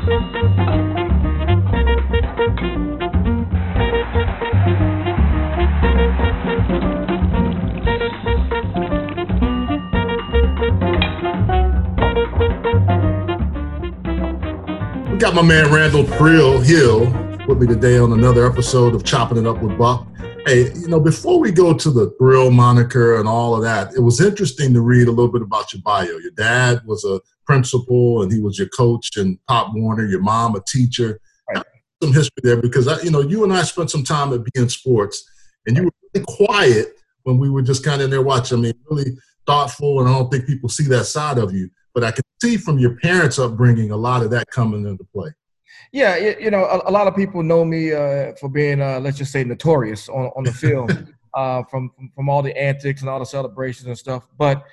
We got my man Randal Thrill Hill with me today on another episode of Chopping It Up with Buck. Hey, you know, before we go to the Thrill moniker and all of that, it was interesting to read a little bit about your bio. Your dad was a principal and he was your coach and Pop Warner, your mom a teacher. Right. Some history there because, I, you know, you and I spent some time at beIN Sports and you were really quiet when we were just kind of in there watching. I mean, really thoughtful, and I don't think people see that side of you. But I can see from your parents' upbringing a lot of that coming into play. Yeah, you know, a, a lot of people know me uh, for being, uh, let's just say, notorious on, on the field uh, from, from all the antics and all the celebrations and stuff. But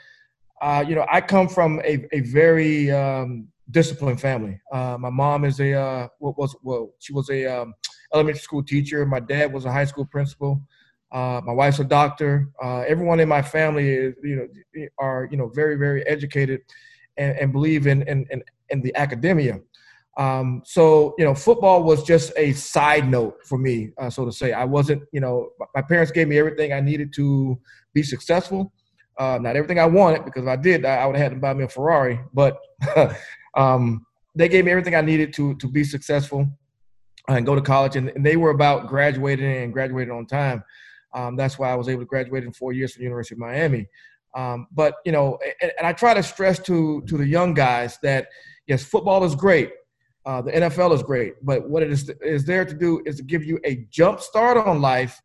uh, you know, I come from a, a very um, disciplined family. Uh, my mom is a uh, what was well, she was a um, elementary school teacher. My dad was a high school principal. Uh, my wife's a doctor. Uh, everyone in my family is, you know, are you know very very educated and, and believe in, in in in the academia. Um, so you know, football was just a side note for me, uh, so to say. I wasn't, you know, my parents gave me everything I needed to be successful. Uh, not everything I wanted because if I did, I, I would have had to buy me a Ferrari. But um, they gave me everything I needed to to be successful and go to college. And, and they were about graduating and graduating on time. Um, that's why I was able to graduate in four years from the University of Miami. Um, but you know, and, and, I try to stress to to the young guys that yes, football is great, uh, the NFL is great, but what it is is there to do is to give you a jump start on life,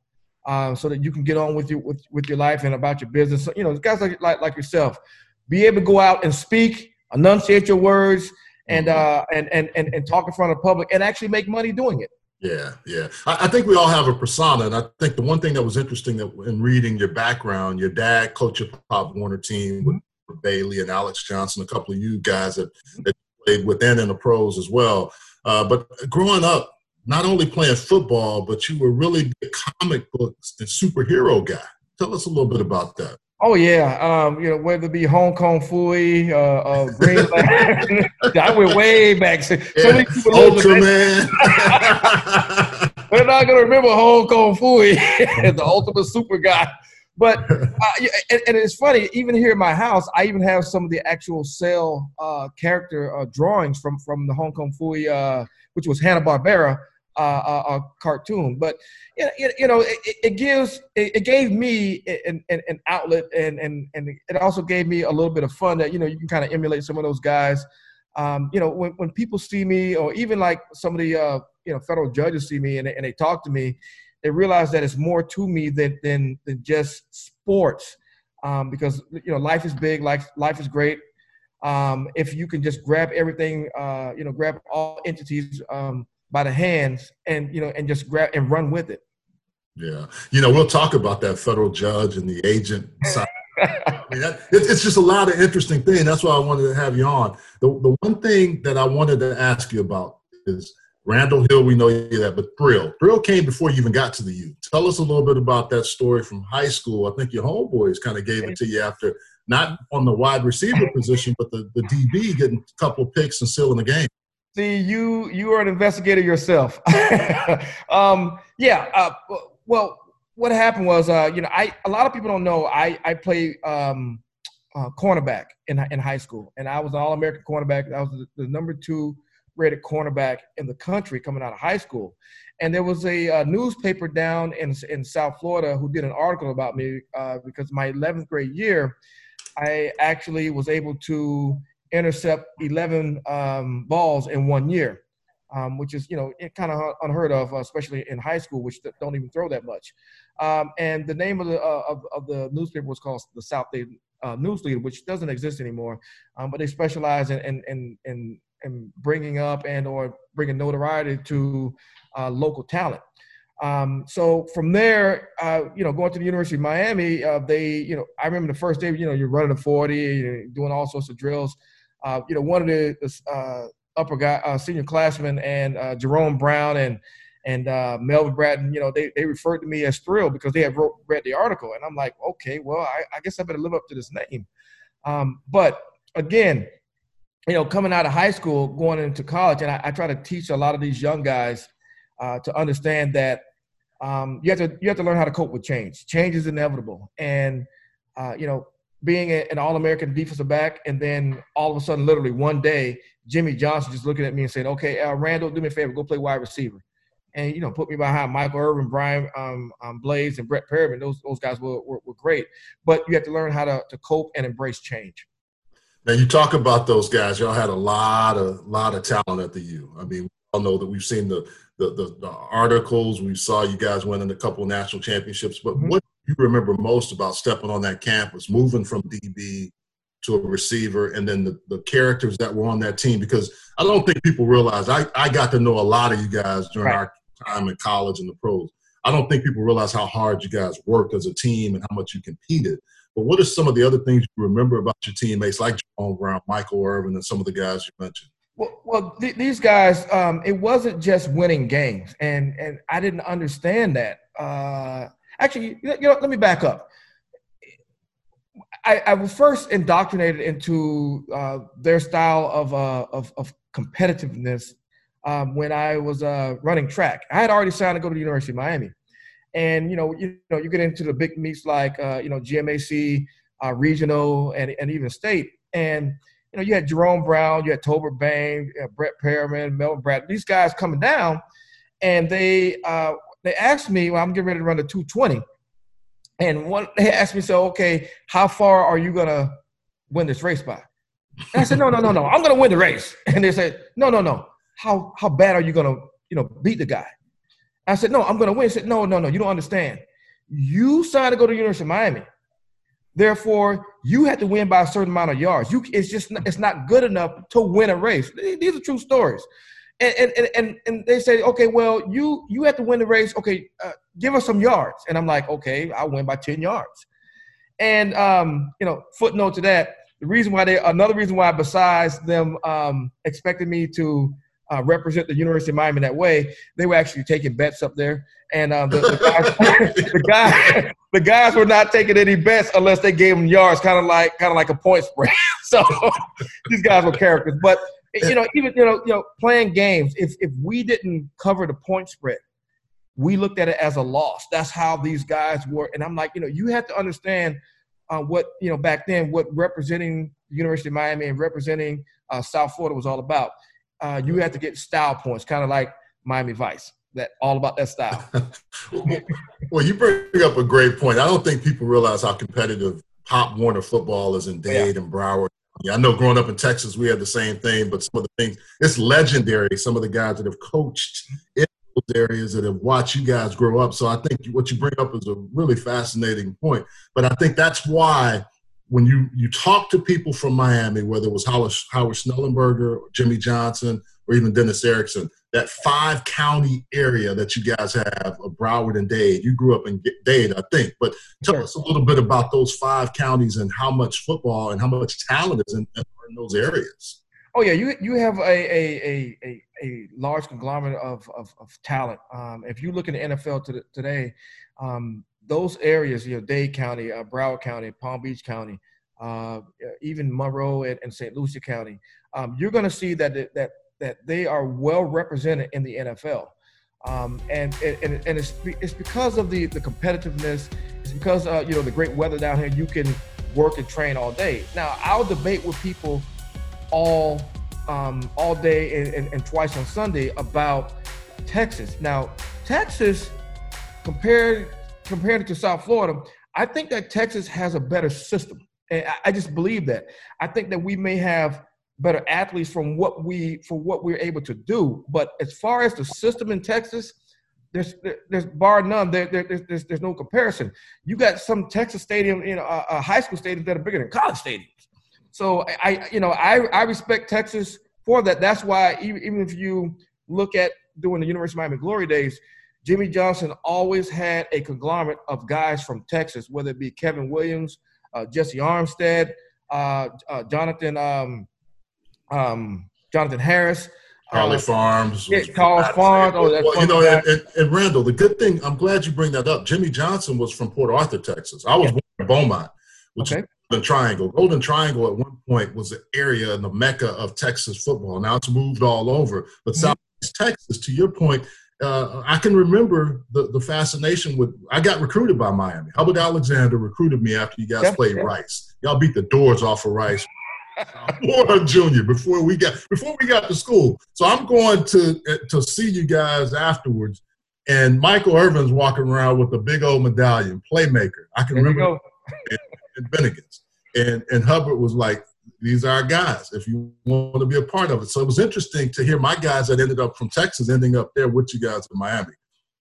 um, so that you can get on with your with, with your life and about your business. So, you know, guys like, like like yourself, be able to go out and speak, enunciate your words, and mm-hmm. uh, and, and and and talk in front of the public, and actually make money doing it. Yeah, yeah. I, I, think we all have a persona, and I think the one thing that was interesting that in reading your background, your dad coached a Pop Warner team with mm-hmm. Bailey and Alex Johnson, a couple of you guys that, that played within in the pros as well. Uh, but growing up, not only playing football, but you were really a comic books and superhero guy. Tell us a little bit about that. Oh yeah, um, you know whether it be Hong Kong Phooey, uh, uh, Greenland, I went way back. So yeah. many people Ultraman. They're not gonna remember Hong Kong Phooey, the ultimate super guy. But uh, and, and, it's funny, even here in my house, I even have some of the actual cell uh, character uh, drawings from from the Hong Kong Phooey, uh, which was Hanna Barbera uh, cartoon. But you know, it, it gives it, gave me an, an, an, outlet, and and and it also gave me a little bit of fun that you know you can kind of emulate some of those guys. Um, you know, when when people see me, or even like some of the uh, you know federal judges see me and they, and they talk to me, they realize that it's more to me than than than just sports. Um, because you know life is big, life life is great. Um, if you can just grab everything, uh, you know, grab all entities um, by the hands and you know and just grab and run with it. Yeah, you know we'll talk about that federal judge and the agent side. I mean, that, it's just a lot of interesting things. That's why I wanted to have you on. The the one thing that I wanted to ask you about is Randal Hill. We know you that, but Thrill. Thrill came before you even got to the U. Tell us a little bit about that story from high school. I think your homeboys kind of gave it to you after not on the wide receiver position, but the, the DB getting a couple of picks and sealing the game. See, you you are an investigator yourself. um, yeah. Uh, well, what happened was, uh, you know, I a lot of people don't know I I play um, uh, cornerback in in high school, and I was an All American cornerback. I was the, the, number two rated cornerback in the country coming out of high school. And there was a, uh, newspaper down in in South Florida who did an article about me uh, because my 11th grade year, I actually was able to intercept 11 um, balls in one year, um, which is, you know, kind of unheard of, uh, especially in high school, which don't even throw that much. Um, and the name of the, uh, of, of, the newspaper was called the South Dade uh, News Leader, which doesn't exist anymore. Um, but they specialize in, in, in, in, in bringing up and or bringing notoriety to uh, local talent. Um, so from there, uh, you know, going to the University of Miami, uh, they, you know, I remember the first day, you know, you're running a 40, you're doing all sorts of drills uh, you know, one of the uh, upper guy, uh, senior classmen and uh, Jerome Brown and and uh, Melvin Bratton, you know, they, they referred to me as Thrill because they had wrote, read the article. And I'm like, okay, well, I, I guess I better live up to this name. Um, but again, you know, coming out of high school, going into college, and I, I try to teach a lot of these young guys uh, to understand that um, you have to you have to learn how to cope with change. Change is inevitable, and uh, you know, being a, an All-American defensive back, and then all of a sudden, literally one day, Jimmy Johnson just looking at me and saying, "Okay, uh, Randal, do me a favor, go play wide receiver," and you know, put me behind Michael Irvin, Brian um, um, Blades, and Brett Perriman. Those those guys were, were, were great, but you have to learn how to to cope and embrace change. Now you talk about those guys. Y'all had a lot of lot of talent at the U. I mean, we all know that we've seen the the, the, the articles. We saw you guys winning a couple national championships. But mm-hmm. what you remember most about stepping on that campus, moving from DB to a receiver, and then the, the characters that were on that team? Because I don't think people realize I, I got to know a lot of you guys during right. our time in college and the pros. I don't think people realize how hard you guys worked as a team and how much you competed. But what are some of the other things you remember about your teammates, like Jerome Brown, Michael Irvin, and some of the guys you mentioned? Well, well th- these guys, um, it wasn't just winning games, and and I didn't understand that. Uh, actually, you know, let me back up. I, I was first indoctrinated into uh, their style of, uh, of, of competitiveness um, when I was uh, running track. I had already signed to go to the University of Miami, and you know, you know, you get into the big meets like uh, you know GMAC, uh, regional, and and even state, and you know, you had Jerome Brown, you had Tolbert Bain, Brett Perriman, Melvin Brad, these guys coming down, and they uh, they asked me, well, I'm getting ready to run the 220, and one they asked me, so okay, how far are you gonna win this race by? And I said, no, no, no, no, I'm gonna win the race. And they said, no, no, no, how how bad are you gonna you know beat the guy? I said, no, I'm gonna win. He said, no, no, no, you don't understand. You signed to go to the University of Miami. Therefore, you have to win by a certain amount of yards. You, it's just it's not good enough to win a race. These are true stories. And and and, and they say, okay, well, you you have to win the race. Okay, uh, give us some yards. And I'm like, okay, I'll win by ten yards. And um, you know, footnote to that, the reason why they another reason why besides them um, expecting me to uh, represent the University of Miami that way, they were actually taking bets up there. And um, the, the, guys, the, guys, the guys were not taking any bets unless they gave them yards, kind of like kind of like a point spread. so these guys were characters. But you know, even you know, you know, playing games. If if we didn't cover the point spread, we looked at it as a loss. That's how these guys were. And I'm like, you know, you have to understand uh, what you know back then, what representing the University of Miami and representing uh, South Florida was all about uh, you have to get style points, kind of like Miami Vice. That all about that style. well, you bring up a great point. I don't think people realize how competitive Pop Warner football is in Dade yeah. and Broward. I know growing up in Texas, we had the same thing, but some of the things, it's legendary. Some of the guys that have coached in those areas that have watched you guys grow up. So I think what you bring up is a really fascinating point. But I think that's why when you you talk to people from Miami, whether it was Howard, Howard or Jimmy Johnson, or even Dennis Erickson, that five county area that you guys have of Broward and Dade. You grew up in Dade, I think, but tell sure. us a little bit about those five counties and how much football and how much talent is in, in those areas. Oh yeah, you you have a a, a, a large conglomerate of, of, of talent. Um, if you look in the NFL to the, today, um, those areas, you know, Dade County, uh, Broward County, Palm Beach County, uh, even Monroe and, and St. Lucie County, um, you're going to see that that that they are well represented in the NFL. Um, and and, and it's, it's because of the, the competitiveness. It's because uh, you know the great weather down here. You can work and train all day. Now I'll debate with people all um, all day and, and, and twice on Sunday about Texas. Now Texas compared compared to South Florida, I think that Texas has a better system. And I just believe that. I think that we may have better athletes from what we for what we're able to do. But as far as the system in Texas, there's there's bar none. There, there there's, there's, there's no comparison. You got some Texas stadium, you know, uh, high school stadium that are bigger than college stadiums. So I, you know, I I respect Texas for that. That's why even, even if you look at doing the University of Miami Glory Days, Jimmy Johnson always had a conglomerate of guys from Texas, whether it be Kevin Williams, uh, Jessie Armstead, uh, uh, Jonathan um, um, Jonathan Harris. Carly uh, Farms. Yeah, Carly Farms. Oh, well, you know, and, and, and, Randal, the good thing, I'm glad you bring that up. Jimmy Johnson was from Port Arthur, Texas. I was yeah. born in Beaumont, which okay. is Golden Triangle. Golden Triangle at one point was the area in the mecca of Texas football. Now it's moved all over, but mm-hmm. Southeast Texas, to your point, uh, I can remember the, the fascination with. I got recruited by Miami. Hubbard Alexander recruited me after you guys yep, played yep. Rice. Y'all beat the doors off of Rice. Warren Junior before we got before we got to school. So I'm going to to see you guys afterwards, and Michael Irvin's walking around with a big old medallion, playmaker. I can there remember in Bennigan's, and and Hubbard was like, these are our guys if you want to be a part of it. So it was interesting to hear my guys that ended up from Texas ending up there with you guys in Miami.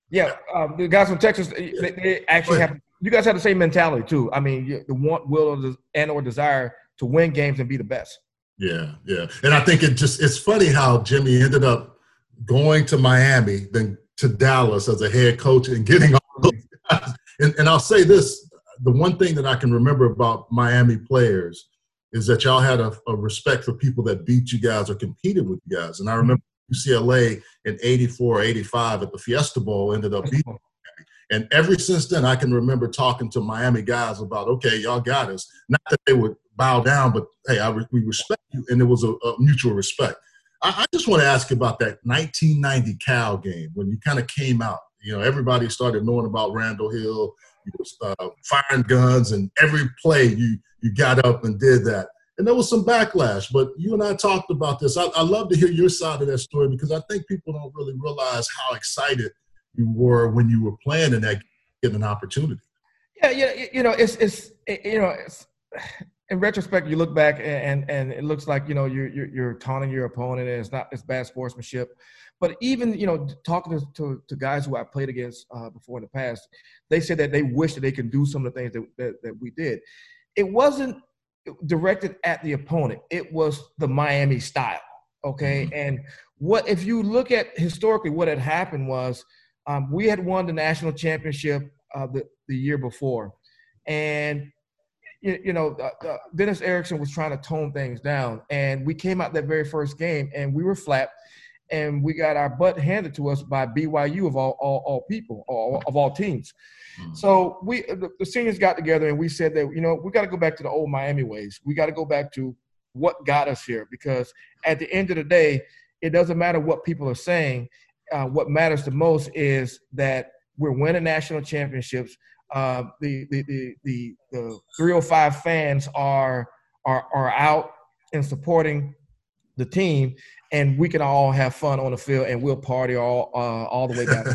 Yeah, um, the guys from Texas, they, they actually have. You guys have the same mentality too. I mean, the want, will, and or desire to win games and be the best. Yeah, yeah, and I think it just—it's funny how Jimmy ended up going to Miami, then to Dallas as a head coach, and getting all those guys. And, and I'll say this: the one thing that I can remember about Miami players is that y'all had a, a, respect for people that beat you guys or competed with you guys. And I remember UCLA in 84, 85 at the Fiesta Bowl ended up beating and ever since then, I can remember talking to Miami guys about, okay, y'all got us. Not that they would bow down, but hey, I, we respect you, and there was a, a mutual respect. I, I, just want to ask about that 1990 Cal game when you kind of came out. You know, everybody started knowing about Randal Hill you was uh, firing guns, and every play you you got up and did that. And there was some backlash, but you and I talked about this. I, I love to hear your side of that story because I think people don't really realize how excited you were when you were playing in that, getting an opportunity. Yeah, yeah, you know, it's it's you know, it's, in retrospect, you look back and and it looks like you know you're you're, you're taunting your opponent, and it's not it's bad sportsmanship. But even you know, talking to, to, to guys who I played against uh, before in the past, they said that they wish that they can do some of the things that, that, that we did. It wasn't directed at the opponent. It was the Miami style. Okay, mm-hmm. and what if you look at historically what had happened was um, we had won the national championship uh, the the year before, and you, you know, uh, uh, Dennis Erickson was trying to tone things down, and we came out that very first game, and we were flat and we got our butt handed to us by BYU of all all, all people, all, of all teams. Mm-hmm. So we the, the, seniors got together and we said that you know we got to go back to the old Miami ways. We got to go back to what got us here because at the end of the day, it doesn't matter what people are saying. Uh, what matters the most is that we're winning national championships. Uh, the, the, the the the 305 fans are are are out and supporting the team, and we can all have fun on the field, and we'll party all uh, all the way back.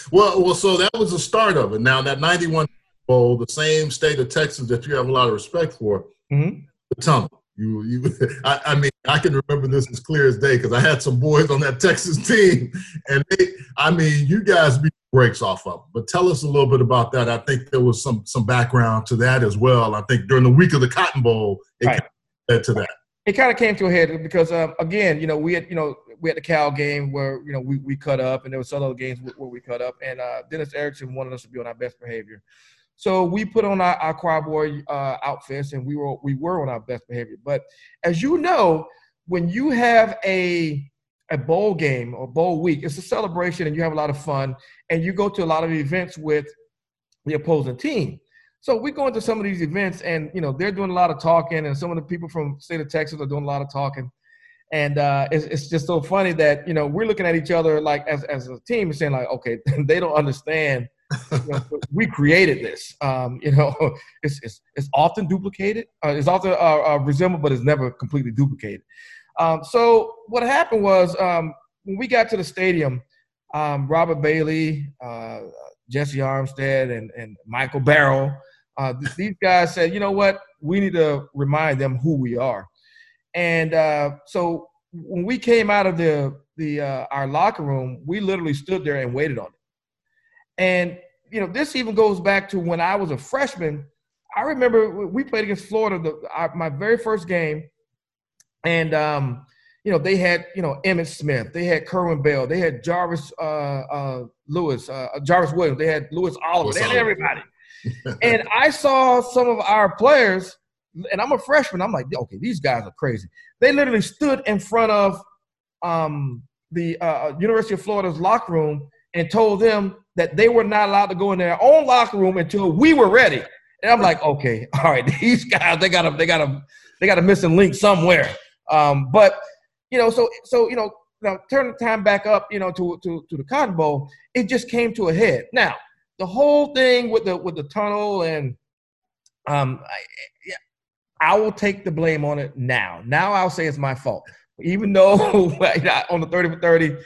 well, well, so that was the start of it. Now that '91 Bowl, the same state of Texas that you have a lot of respect for, mm-hmm. the tunnel. You, you, I, I, mean, I can remember this as clear as day because I had some boys on that Texas team, and they, I mean, you guys beat breaks off of them. But tell us a little bit about that. I think there was some some background to that as well. I think during the week of the Cotton Bowl, it right. led to that it kind of came to a head because um, again, you know, we had you know we had the Cal game where you know we, we cut up, and there were some other games where we cut up, and uh, Dennis Erickson wanted us to be on our best behavior. So we put on our, our choir boy uh, outfits, and we were we were on our best behavior. But as you know, when you have a a bowl game or bowl week, it's a celebration, and you have a lot of fun, and you go to a lot of events with the opposing team. So we go into some of these events, and you know they're doing a lot of talking, and some of the people from state of Texas are doing a lot of talking, and uh, it's, it's just so funny that you know we're looking at each other like as as a team and saying like, okay, they don't understand. We created this. Um, you know, it's, it's it's often duplicated. Uh, it's often uh, uh, resembled, but it's never completely duplicated. Um, so what happened was um, when we got to the stadium, um, Robert Bailey, uh, Jessie Armstead, and and Michael Barrow uh, these guys said, you know what, we need to remind them who we are. And uh, so when we came out of the the uh, our locker room, we literally stood there and waited on it. And you know, this even goes back to when I was a freshman. I remember we played against Florida, the, our, my very first game, and um, you know they had you know Emmitt Smith, they had Kerwin Bell, they had Jarvis uh, uh, Lewis, uh, Jarvis Williams, they had Louis Oliver, they had everybody and I saw some of our players, and I'm a freshman. I'm like, okay, these guys are crazy. They literally stood in front of um, the uh, University of Florida's locker room and told them that they were not allowed to go in their own locker room until we were ready. And I'm like, okay, all right, these guys, they got a, they got a, they got a missing link somewhere. Um, but you know, so so you know, now turn the time back up, you know, to to to the Cotton Bowl, it just came to a head. Now, the whole thing with the with the tunnel and um, I, I will take the blame on it now. Now I'll say it's my fault, even though on the thirty for thirty,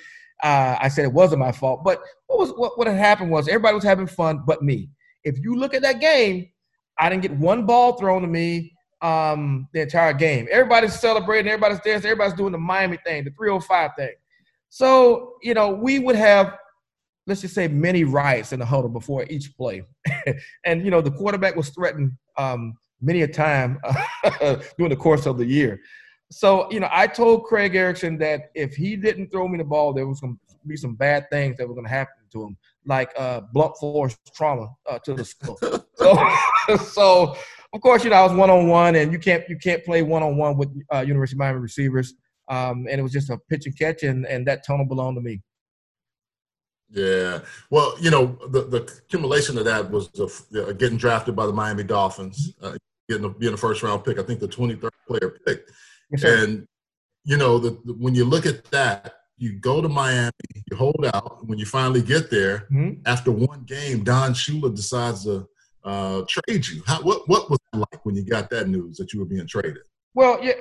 uh, I said it wasn't my fault. But what was what what had happened was everybody was having fun, but me. If you look at that game, I didn't get one ball thrown to me um, the entire game. Everybody's celebrating, everybody's dancing, everybody's doing the Miami thing, the 305 thing. So, you know, we would have, let's just say, many riots in the huddle before each play. and, you know, the quarterback was threatened um, many a time during the course of the year. So, you know, I told Craig Erickson that if he didn't throw me the ball, there was going to be some bad things that were going to happen to him, like uh, blunt force trauma uh, to the skull. so, so of course, you know, I was one on one, and you can't you can't play one on one with uh, University of Miami receivers. Um, and it was just a pitch and catch, and and that tunnel belonged to me. Yeah, well, you know, the, the accumulation of that was the, getting drafted by the Miami Dolphins, uh, getting a, being a first round pick. I think the twenty third player pick, yes, and you know, the, the, when you look at that, you go to Miami, you hold out. When you finally get there, mm-hmm. after one game, Don Shula decides to uh, trade you. How, what what was it like when you got that news that you were being traded? Well, yeah.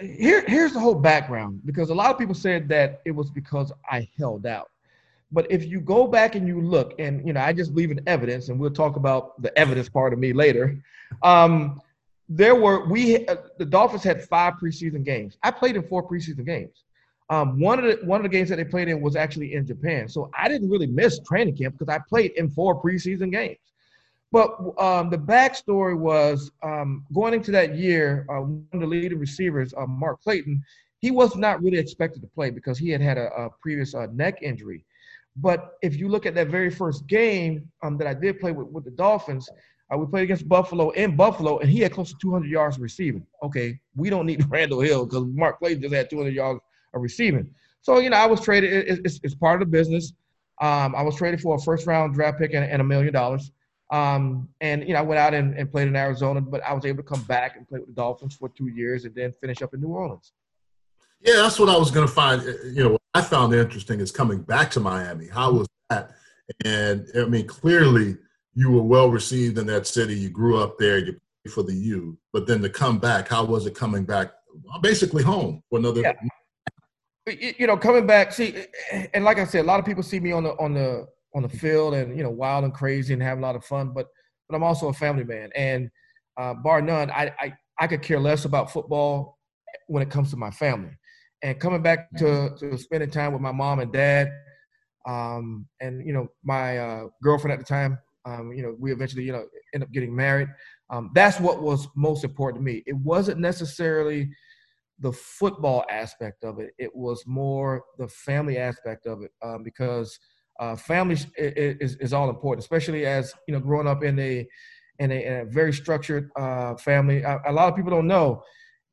Here, here's the whole background because a lot of people said that it was because I held out. But if you go back and you look, and you know, I just believe in evidence, and we'll talk about the evidence part of me later. Um, there were we uh, the Dolphins had five preseason games. I played in four preseason games. Um, one of the one of the games that they played in was actually in Japan, so I didn't really miss training camp because I played in four preseason games. But um, the backstory was um, going into that year, uh, one of the leading receivers, uh, Mark Clayton, he was not really expected to play because he had had a, a previous uh, neck injury. But if you look at that very first game um, that I did play with, with the Dolphins, uh, we played against Buffalo in Buffalo, and he had close to 200 yards receiving. Okay, we don't need Randal Hill because Mark Clayton just had 200 yards of receiving. So, you know, I was traded. It, it's, it's part of the business. Um, I was traded for a first round draft pick and, a million dollars. Um, and you know, I went out and, and, played in Arizona, but I was able to come back and play with the Dolphins for two years and then finish up in New Orleans. Yeah, that's what I was going to find. You know, I found interesting is coming back to Miami. How was that? And I mean, clearly you were well received in that city. You grew up there. You played for the U. But then to come back, how was it coming back? Basically home for another. Yeah. You know, coming back. See, and like I said, a lot of people see me on the on the on the field and you know wild and crazy and have a lot of fun. But but I'm also a family man, and uh, bar none, I, I I could care less about football when it comes to my family. And coming back to to spending time with my mom and dad, um, and you know my uh, girlfriend at the time, um, you know we eventually you know end up getting married. Um, that's what was most important to me. It wasn't necessarily the football aspect of it. It was more the family aspect of it um, because uh, family is, is all important, especially as you know, growing up in a in a, in a very structured uh, family. A, a, lot of people don't know.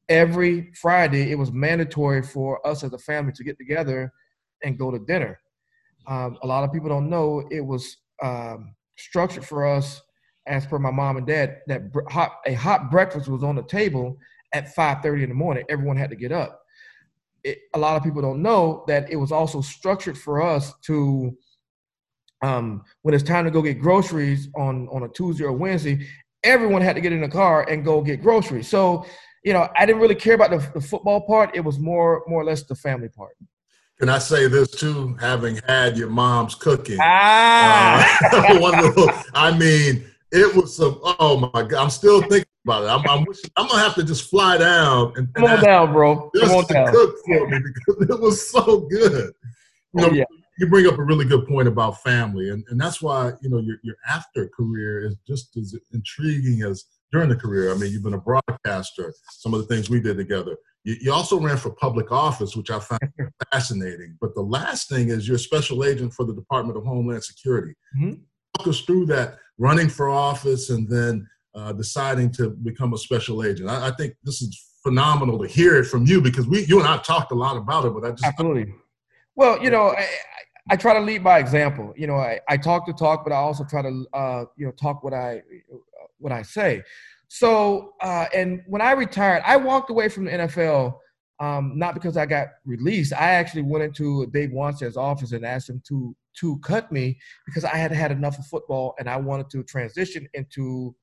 Every Friday, it was mandatory for us as a family to get together and go to dinner. Um, a lot of people don't know it was um, structured for us, as per my mom and dad, that hot, a hot breakfast was on the table at 5:30 in the morning. Everyone had to get up. It, a lot of people don't know that it was also structured for us to um, when it's time to go get groceries on on a Tuesday or Wednesday, everyone had to get in the car and go get groceries. So, you know, I didn't really care about the, the football part. It was more more or less the family part. Can I say this too? Having had your mom's cooking, ah. uh, one I mean, it was some. Oh my god, I'm still thinking about it. I'm, I'm, wishing, I'm gonna have to just fly down and come on down, bro. Just come on to down. cook for me because it was so good. You know, oh, yeah you bring up a really good point about family, and, and that's why you know your your after career is just as intriguing as during the career. I mean, you've been a broadcaster. Some of the things we did together. You, you also ran for public office, which I found fascinating. But the last thing is you're a special agent for the Department of Homeland Security. Mm-hmm. Walk us through that running for office and then uh, deciding to become a special agent. I, I, think this is phenomenal to hear it from you because we, you and I talked a lot about it, but I just absolutely. Well, you know, I, I try to lead by example. You know, I, I talk to talk, but I also try to uh, you know talk what I what I say. So, uh, and when I retired, I walked away from the NFL um, not because I got released. I actually went into Dave Wannstedt's office and asked him to to cut me because I had had enough of football and I wanted to transition into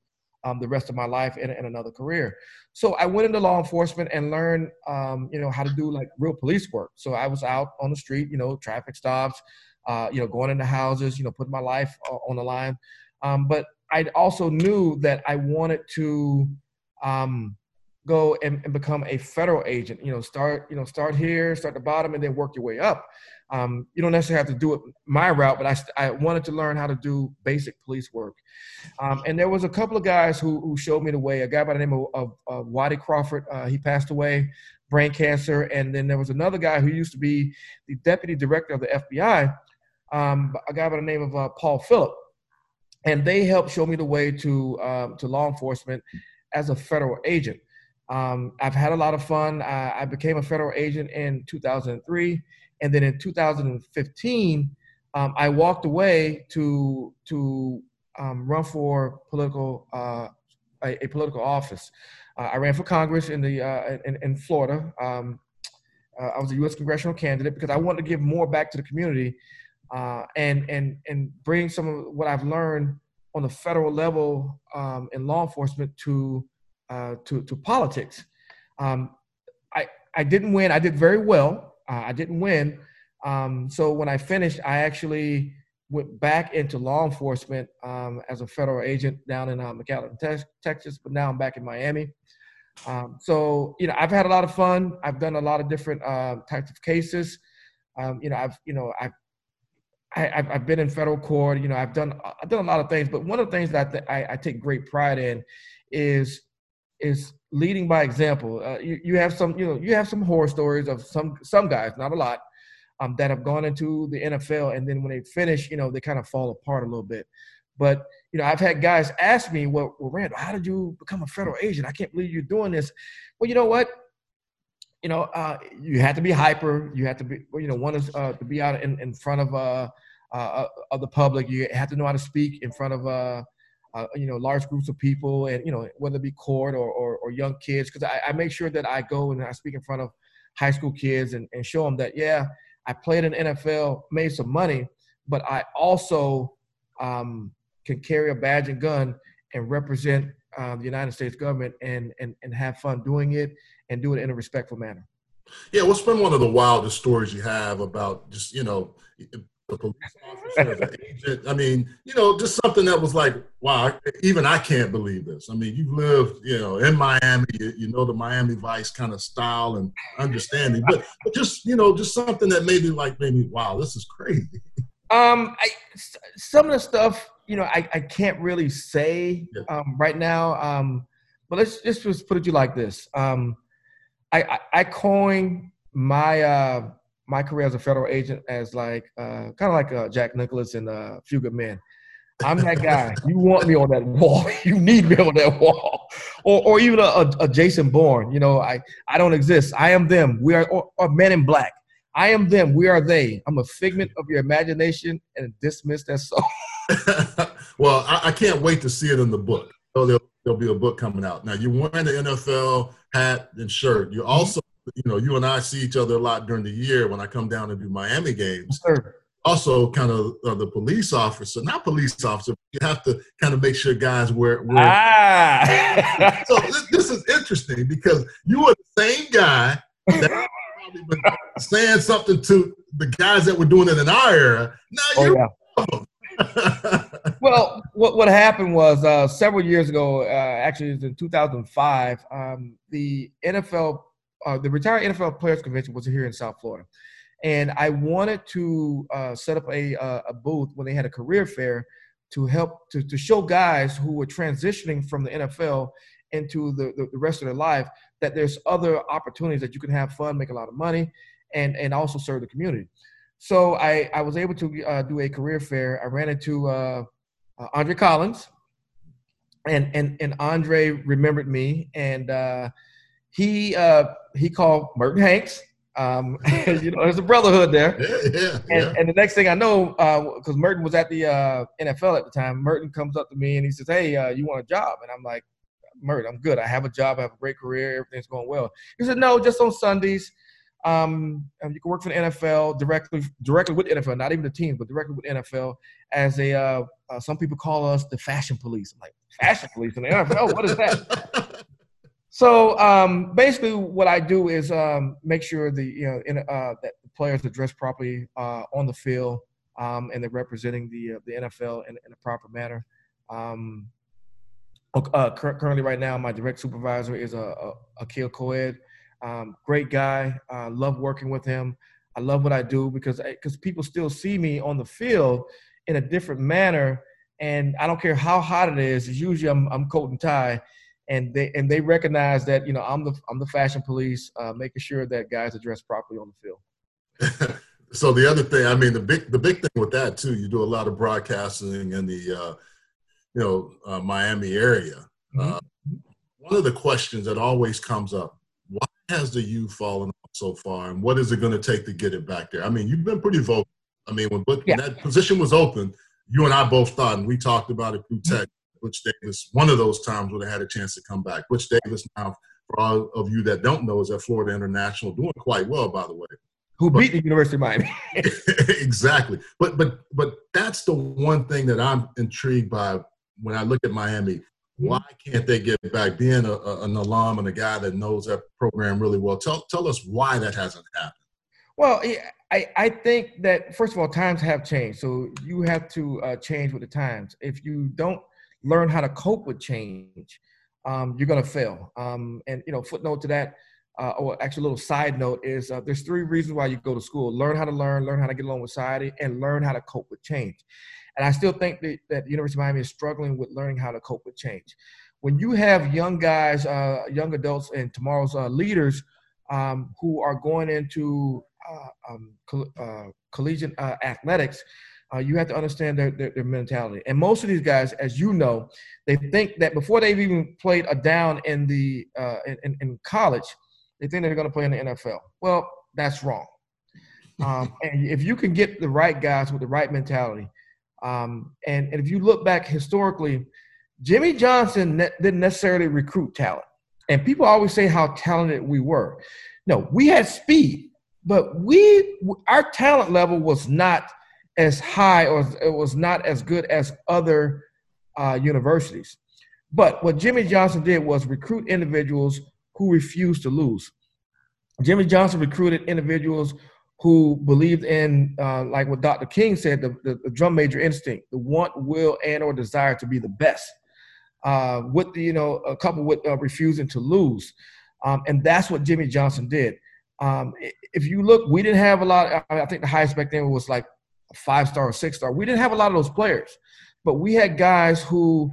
um, the rest of my life and, in, another career. So I went into law enforcement and learned, um, you know, how to do like real police work. So I was out on the street, you know, traffic stops, uh, you know, going into houses, you know, putting my life uh, on the line. Um, but I also knew that I wanted to um, go and, and, become a federal agent. You know, start you know start here, start the bottom, and then work your way up. Um, you don't necessarily have to do it my route, but I, I wanted to learn how to do basic police work. Um, and there was a couple of guys who, who showed me the way. A guy by the name of, of, of Waddy Crawford, uh, he passed away, brain cancer. And then there was another guy who used to be the deputy director of the FBI, um, a guy by the name of uh, Paul Phillip and they helped show me the way to um, to law enforcement as a federal agent. Um, I've had a lot of fun. I, I, became a federal agent in 2003, and then in 2015, um, I walked away to to um, run for political uh, a, a, political office. Uh, I ran for Congress in the uh, in, in, Florida. Um, uh, I was a U.S. congressional candidate because I wanted to give more back to the community uh, and and and bring some of what I've learned on the federal level um, in law enforcement to uh, to to politics. Um, I I didn't win. I did very well. Uh, I didn't win. Um, so when I finished, I actually went back into law enforcement um, as a federal agent down in uh, McAllen, Texas. But now I'm back in Miami. Um, so you know, I've had a lot of fun. I've done a lot of different uh, types of cases. Um, you know, I've you know I've I, have been in federal court. You know, I've done I've done a lot of things, but one of the things that I, I take great pride in is is leading by example. Uh, you, you have some you know you have some horror stories of some some guys, not a lot, um, that have gone into the NFL and then when they finish, you know, they kind of fall apart a little bit. But you know, I've had guys ask me, "Well, well Randal, how did you become a federal agent? I can't believe you're doing this." Well, you know what? You know, uh, you had to be hyper. You had to be, you know, one is uh, to be out in, in front of uh, uh, of the public. You have to know how to speak in front of uh, uh, you know large groups of people, and you know whether it be court or or, or young kids. Because I, I, make sure that I go and I speak in front of high school kids and, and show them that yeah, I played in NFL, made some money, but I also um, can carry a badge and gun and represent uh, the United States government and, and and have fun doing it and do it in a respectful manner. Yeah, what's been one of the wildest stories you have about just you know the police officer, the agent? I mean, you know, just something that was like, wow, even I can't believe this. I mean, you've lived, you know, in Miami, you, you know, the Miami Vice kind of style and understanding, but, but just you know, just something that made me like, maybe, wow, this is crazy. Um, I some of the stuff, you know, I, I can't really say um, right now. Um, but let's just put it you like this. Um, I, I, I coined my uh, my career as a federal agent as like uh, kind of like uh, Jack Nicholson in uh, Few Good Men. I'm that guy. you want me on that wall. You need me on that wall. Or, or even a, a, a, Jason Bourne. You know, I, I don't exist. I am them. We are or, or Men in Black. I am them. We are they. I'm a figment of your imagination and dismiss that so. well, I, I, can't wait to see it in the book. So there'll, there'll be a book coming out. Now, you're wearing the NFL hat and shirt. You mm-hmm. also, you know, you and I see each other a lot during the year when I come down and do Miami games. Sure. Also, kind of uh, the police officer, not police officer. You have to kind of make sure guys wear. wear ah. so this, this, is interesting because you are the same guy that probably been saying something to the guys that were doing it in our era. Now oh, you're yeah. well, what what happened was uh, several years ago, uh, actually, it was in 2005. Um, the NFL, uh, the retired NFL Players Convention was here in South Florida, and I wanted to uh, set up a uh, a booth when they had a career fair to help to to show guys who were transitioning from the NFL into the, the, the rest of their life that there's other opportunities that you can have fun, make a lot of money, and and also serve the community. So I, I was able to uh, do a career fair. I ran into uh, uh, Andre Collins, and and and Andre remembered me, and uh, he uh, he called Merton Hanks, Um, you know, there's a brotherhood there. Yeah, yeah, And, yeah. and the next thing I know, because Merton was at the uh, NFL at the time, Merton comes up to me and he says, "Hey, uh, you want a job?" And I'm like, "Merton, I'm good. I have a job. I have a great career. Everything's going well." He said, "No, just on Sundays. Um, you can work for the NFL directly, directly with NFL, not even the teams, but directly with NFL as a. Uh, uh, some people call us the fashion police. I'm like, fashion police in the NFL? What is that? So um, basically, what I do is um, make sure the you know in, uh, that the players are dressed properly uh, on the field um, and they're representing the uh, the NFL in, in a proper manner. Um, uh, cur- currently, right now, my direct supervisor is a, a Akil Coed. Um, great guy. Uh, love working with him. I love what I do because because people still see me on the field in a different manner, and I don't care how hot it is. It's usually I'm I'm coat and tie and they and they recognize that you know I'm the I'm the fashion police, uh, making sure that guys are dressed properly on the field. so the other thing, I mean, the big the big thing with that too, you do a lot of broadcasting in the uh, you know uh, Miami area. Mm-hmm. Uh, one of the questions that always comes up: has the U fallen off so far, and what is it going to take to get it back there? I mean, you've been pretty vocal. I mean, when, when yeah. that position was open, you and I both thought, and we talked about it through mm-hmm. text. Butch Davis, one of those times would have had a chance to come back. Butch Davis, now, for all of you that don't know, is at Florida International, doing quite well, by the way. Who but, beat the University of Miami? exactly. But but but that's the one thing that I'm intrigued by when I look at Miami. Why can't they get back? Being a, a, an alum and a guy that knows that program really well, tell tell us why that hasn't happened. Well, I, I think that first of all, times have changed. So you have to uh, change with the times. If you don't learn how to cope with change, um, you're going to fail. Um, and, you know, footnote to that, uh, or actually a little side note is uh, there's three reasons why you go to school. Learn how to learn, learn how to get along with society, and learn how to cope with change. And I still think that, that the University of Miami is struggling with learning how to cope with change. When you have young guys, uh, young adults, and tomorrow's uh, leaders um, who are going into uh, um, coll- uh, collegiate athletics, uh, you have to understand their, their, their, mentality. And most of these guys, as you know, they think that before they've even played a down in the uh, in, in college, they think they're going to play in the NFL. Well, that's wrong. Um, and if you can get the right guys with the right mentality, um, and, and if you look back historically, Jimmy Johnson ne- didn't necessarily recruit talent. And people always say how talented we were. No, we had speed, but we our talent level was not – as high or it was not as good as other uh, universities. But what Jimmy Johnson did was recruit individuals who refused to lose. Jimmy Johnson recruited individuals who believed in, uh, like what Dr. King said, the, the, the, drum major instinct, the want, will, and or desire to be the best. Uh, with the, you know, a couple with uh, refusing to lose, um, and that's what Jimmy Johnson did. Um, if you look, we didn't have a lot. I think the highest back then was like five star or six star. We didn't have a lot of those players, but we had guys who,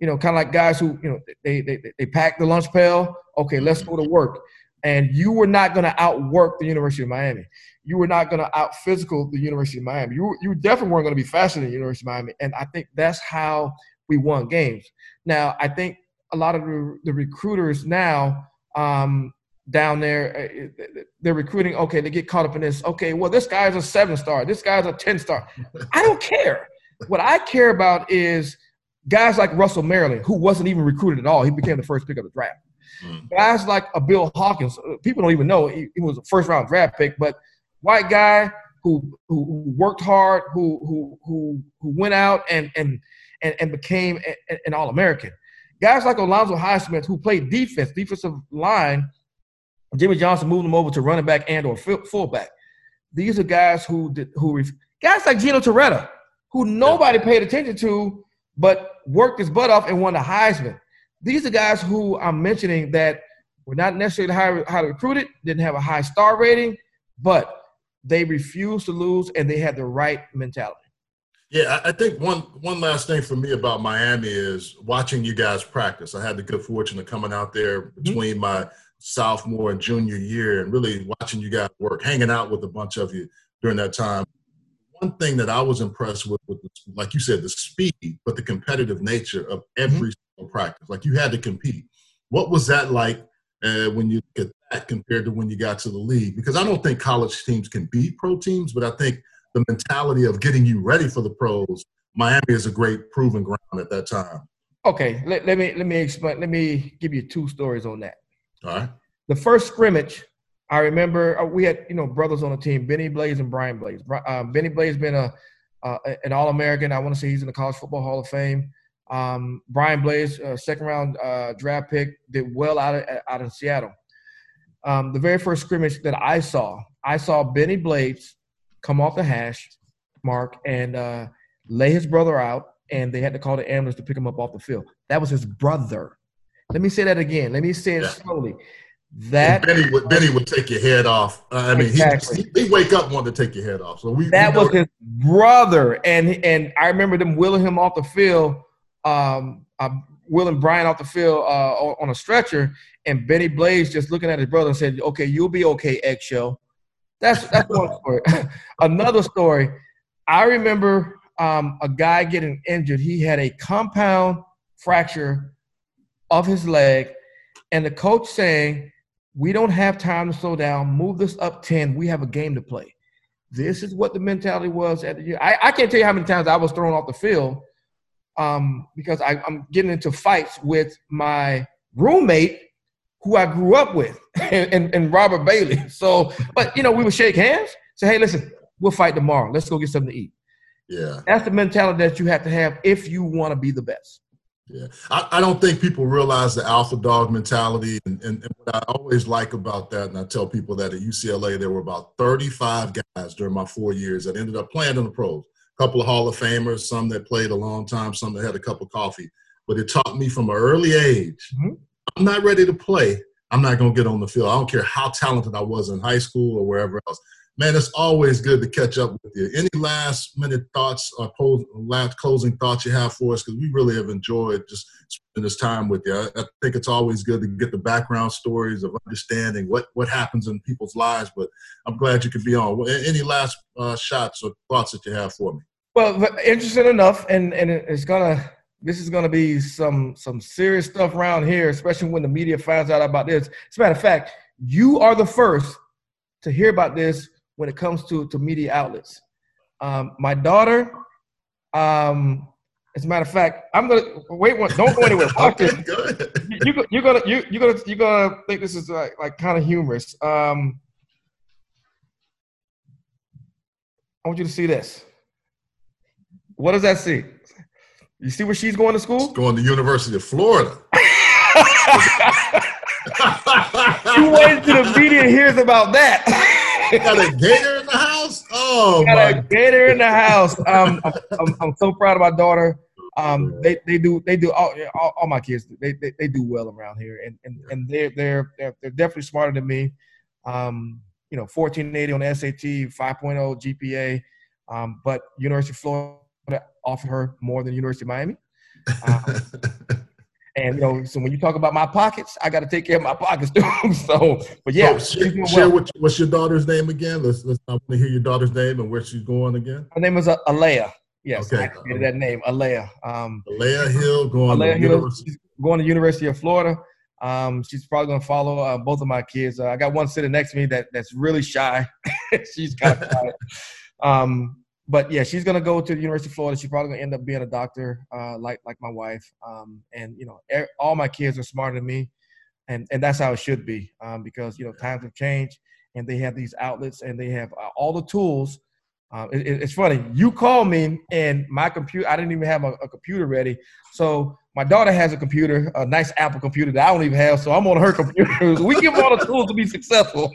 you know, kind of like guys who, you know, they they they packed the lunch pail. Okay, let's go to work. And you were not going to outwork the University of Miami. You were not going to out physical the University of Miami. You you definitely weren't going to be faster than the University of Miami. And I think that's how we won games. Now I think a lot of the, recruiters now um, down there. Uh, they're recruiting. Okay, they get caught up in this. Okay, well, this guy's a seven star. This guy's a 10 star. I don't care. What I care about is guys like Russell Maryland, who wasn't even recruited at all. He became the first pick of the draft. Mm. Guys like a Bill Hawkins, uh, people don't even know he, he, was a first round draft pick, but white guy who who, worked hard, who who who who went out and and and, and became a, an All American. Guys like Alonzo Highsmith, who played defense, defensive line, Jimmy Johnson moved him over to running back and or fullback. These are guys who did, who guys like Gino Torretta, who nobody paid attention to, but worked his butt off and won the Heisman. These are guys who I'm mentioning that were not necessarily high, highly recruited, didn't have a high star rating, but they refused to lose and they had the right mentality. Yeah, I think one one last thing for me about Miami is watching you guys practice. I had the good fortune of coming out there mm-hmm. between mm-hmm. my sophomore and junior year and really watching you guys work, hanging out with a bunch of you during that time. One thing that I was impressed with, with like you said, the speed, but the competitive nature of every mm-hmm. Practice. Like you had to compete. What was that like uh, when you look at that compared to when you got to the league? Because I don't think college teams can beat pro teams, but I think the mentality of getting you ready for the pros, Miami is a great proving ground at that time. Okay, let, let me let me explain. Let me give you two stories on that. All right. The first scrimmage, I remember uh, we had you know brothers on the team, Bennie Blades and Brian Blades. Uh, Bennie Blades been a uh, an All American. I want to say he's in the College Football Hall of Fame. Um, Brian Blades, uh, second round uh, draft pick, did well out of out of Seattle. Um, the very first scrimmage that I saw, I saw Bennie Blades come off the hash mark and uh, lay his brother out, and they had to call the ambulance to pick him up off the field. That was his brother. Let me say that again. Let me say it yeah. slowly. That and Bennie would Bennie would take your head off. Uh, I mean, exactly. he, he wake up wanting to take your head off. So we that we was his brother, and and I remember them wheeling him off the field, um, uh, and Brian off the field uh, on a stretcher, and Bennie Blades just looking at his brother and said, "Okay, you'll be okay, eggshell." That's that's one story. Another story. I remember um, a guy getting injured. He had a compound fracture of his leg, and the coach saying we don't have time to slow down. Move this up 10. We have a game to play. This is what the mentality was at the year. I, I can't tell you how many times I was thrown off the field um, because I, I'm getting into fights with my roommate who I grew up with and, and, and, Robert Bailey. So, but you know, we would shake hands, say, hey, listen, we'll fight tomorrow. Let's go get something to eat. Yeah. That's the mentality that you have to have if you want to be the best. Yeah, I, I, don't think people realize the alpha dog mentality, and, and, and, what I always like about that, and I tell people that at UCLA there were about 35 guys during my four years that ended up playing in the pros. A couple of Hall of Famers, some that played a long time, some that had a cup of coffee. But it taught me from an early age, mm-hmm. I'm not ready to play. I'm not going to get on the field. I don't care how talented I was in high school or wherever else man, it's always good to catch up with you. Any last minute thoughts or last closing thoughts you have for us? Because we really have enjoyed just spending this time with you. I, I, think it's always good to get the background stories of understanding what, what happens in people's lives. But I'm glad you could be on. Any last uh, shots or thoughts that you have for me? Well, interesting enough, and and it's gonna. This is gonna be some some serious stuff around here, especially when the media finds out about this. As a matter of fact, you are the first to hear about this when it comes to, to media outlets. Um, my daughter, um, as a matter of fact, I'm gonna wait. One, don't go anywhere. Watch. You, are gonna you you gonna you gonna think this is like like kind of humorous. Um, I want you to see this. What does that see? You see where she's going to school? She's going to University of Florida. you wait till the media hears about that got a gator in the house. Oh, got my. a gator in the house. Um, I'm, I'm, I'm, so proud of my daughter. Um, they, they do they do all, all, all my kids they, they, they do well around here and and, and they're, they're they're they're definitely smarter than me. Um, you know, 1480 on the SAT, 5.0 GPA. Um, but University of Florida offered her more than University of Miami. Um, And you know, so when you talk about my pockets, I got to take care of my pockets too. so, but yeah, so share, share what, what's your daughter's name again? Let's let's I want to hear your daughter's name and where she's going again. Her name is uh, Alea. Yes, okay. I created that name, Alea. Um, Alea Hill going Alea to Hill, University. going to University of Florida. Um, she's probably going to follow uh, both of my kids. Uh, I got one sitting next to me that that's really shy. she's kind of quiet. Um, but yeah, she's gonna go to the University of Florida. She's probably gonna end up being a doctor, uh, like like my wife. Um, and you know, er, all my kids are smarter than me, and and that's how it should be. Um, because you know, times have changed, and they have these outlets, and they have uh, all the tools. Uh, it, it's funny. You call me, and my computer. I didn't even have a, a, computer ready. So my daughter has a computer, a nice Apple computer that I don't even have. So I'm on her computer. we give all the tools to be successful.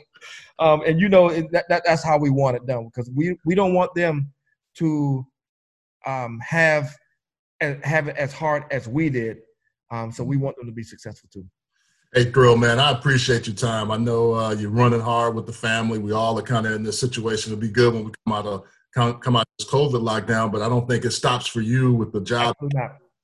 Um, and you know that, that that's how we want it done because we we don't want them to um, have have it as hard as we did. Um, so we want them to be successful too. Hey, Thrill, man, I appreciate your time. I know uh, you're running hard with the family. We all are kind of in this situation. It'll be good when we come out of come, out of this COVID lockdown, but I don't think it stops for you with the job.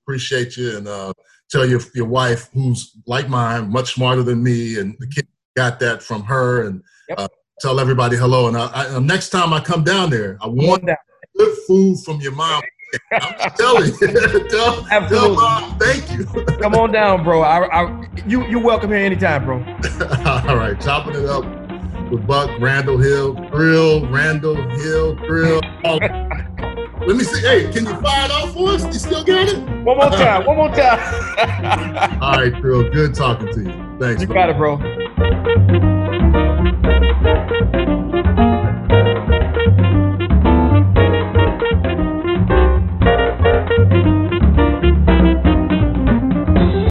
Appreciate you and uh, tell your your wife, who's like mine, much smarter than me, and the kid got that from her. And yep. uh, tell everybody hello. And I, I, next time I come down there, I want good food from your mom. I'm telling you. tell, Absolutely. tell thank you. Come on down, bro. I, I, you, you're welcome here anytime, bro. All right, chopping it up with Buck Randal Hill Thrill, Randal Hill Thrill. Let me see. Hey, can you fire it off for us? You still got it? One more time. One more time. All right, Thrill. Good talking to you. Thanks. You bro. got it, bro.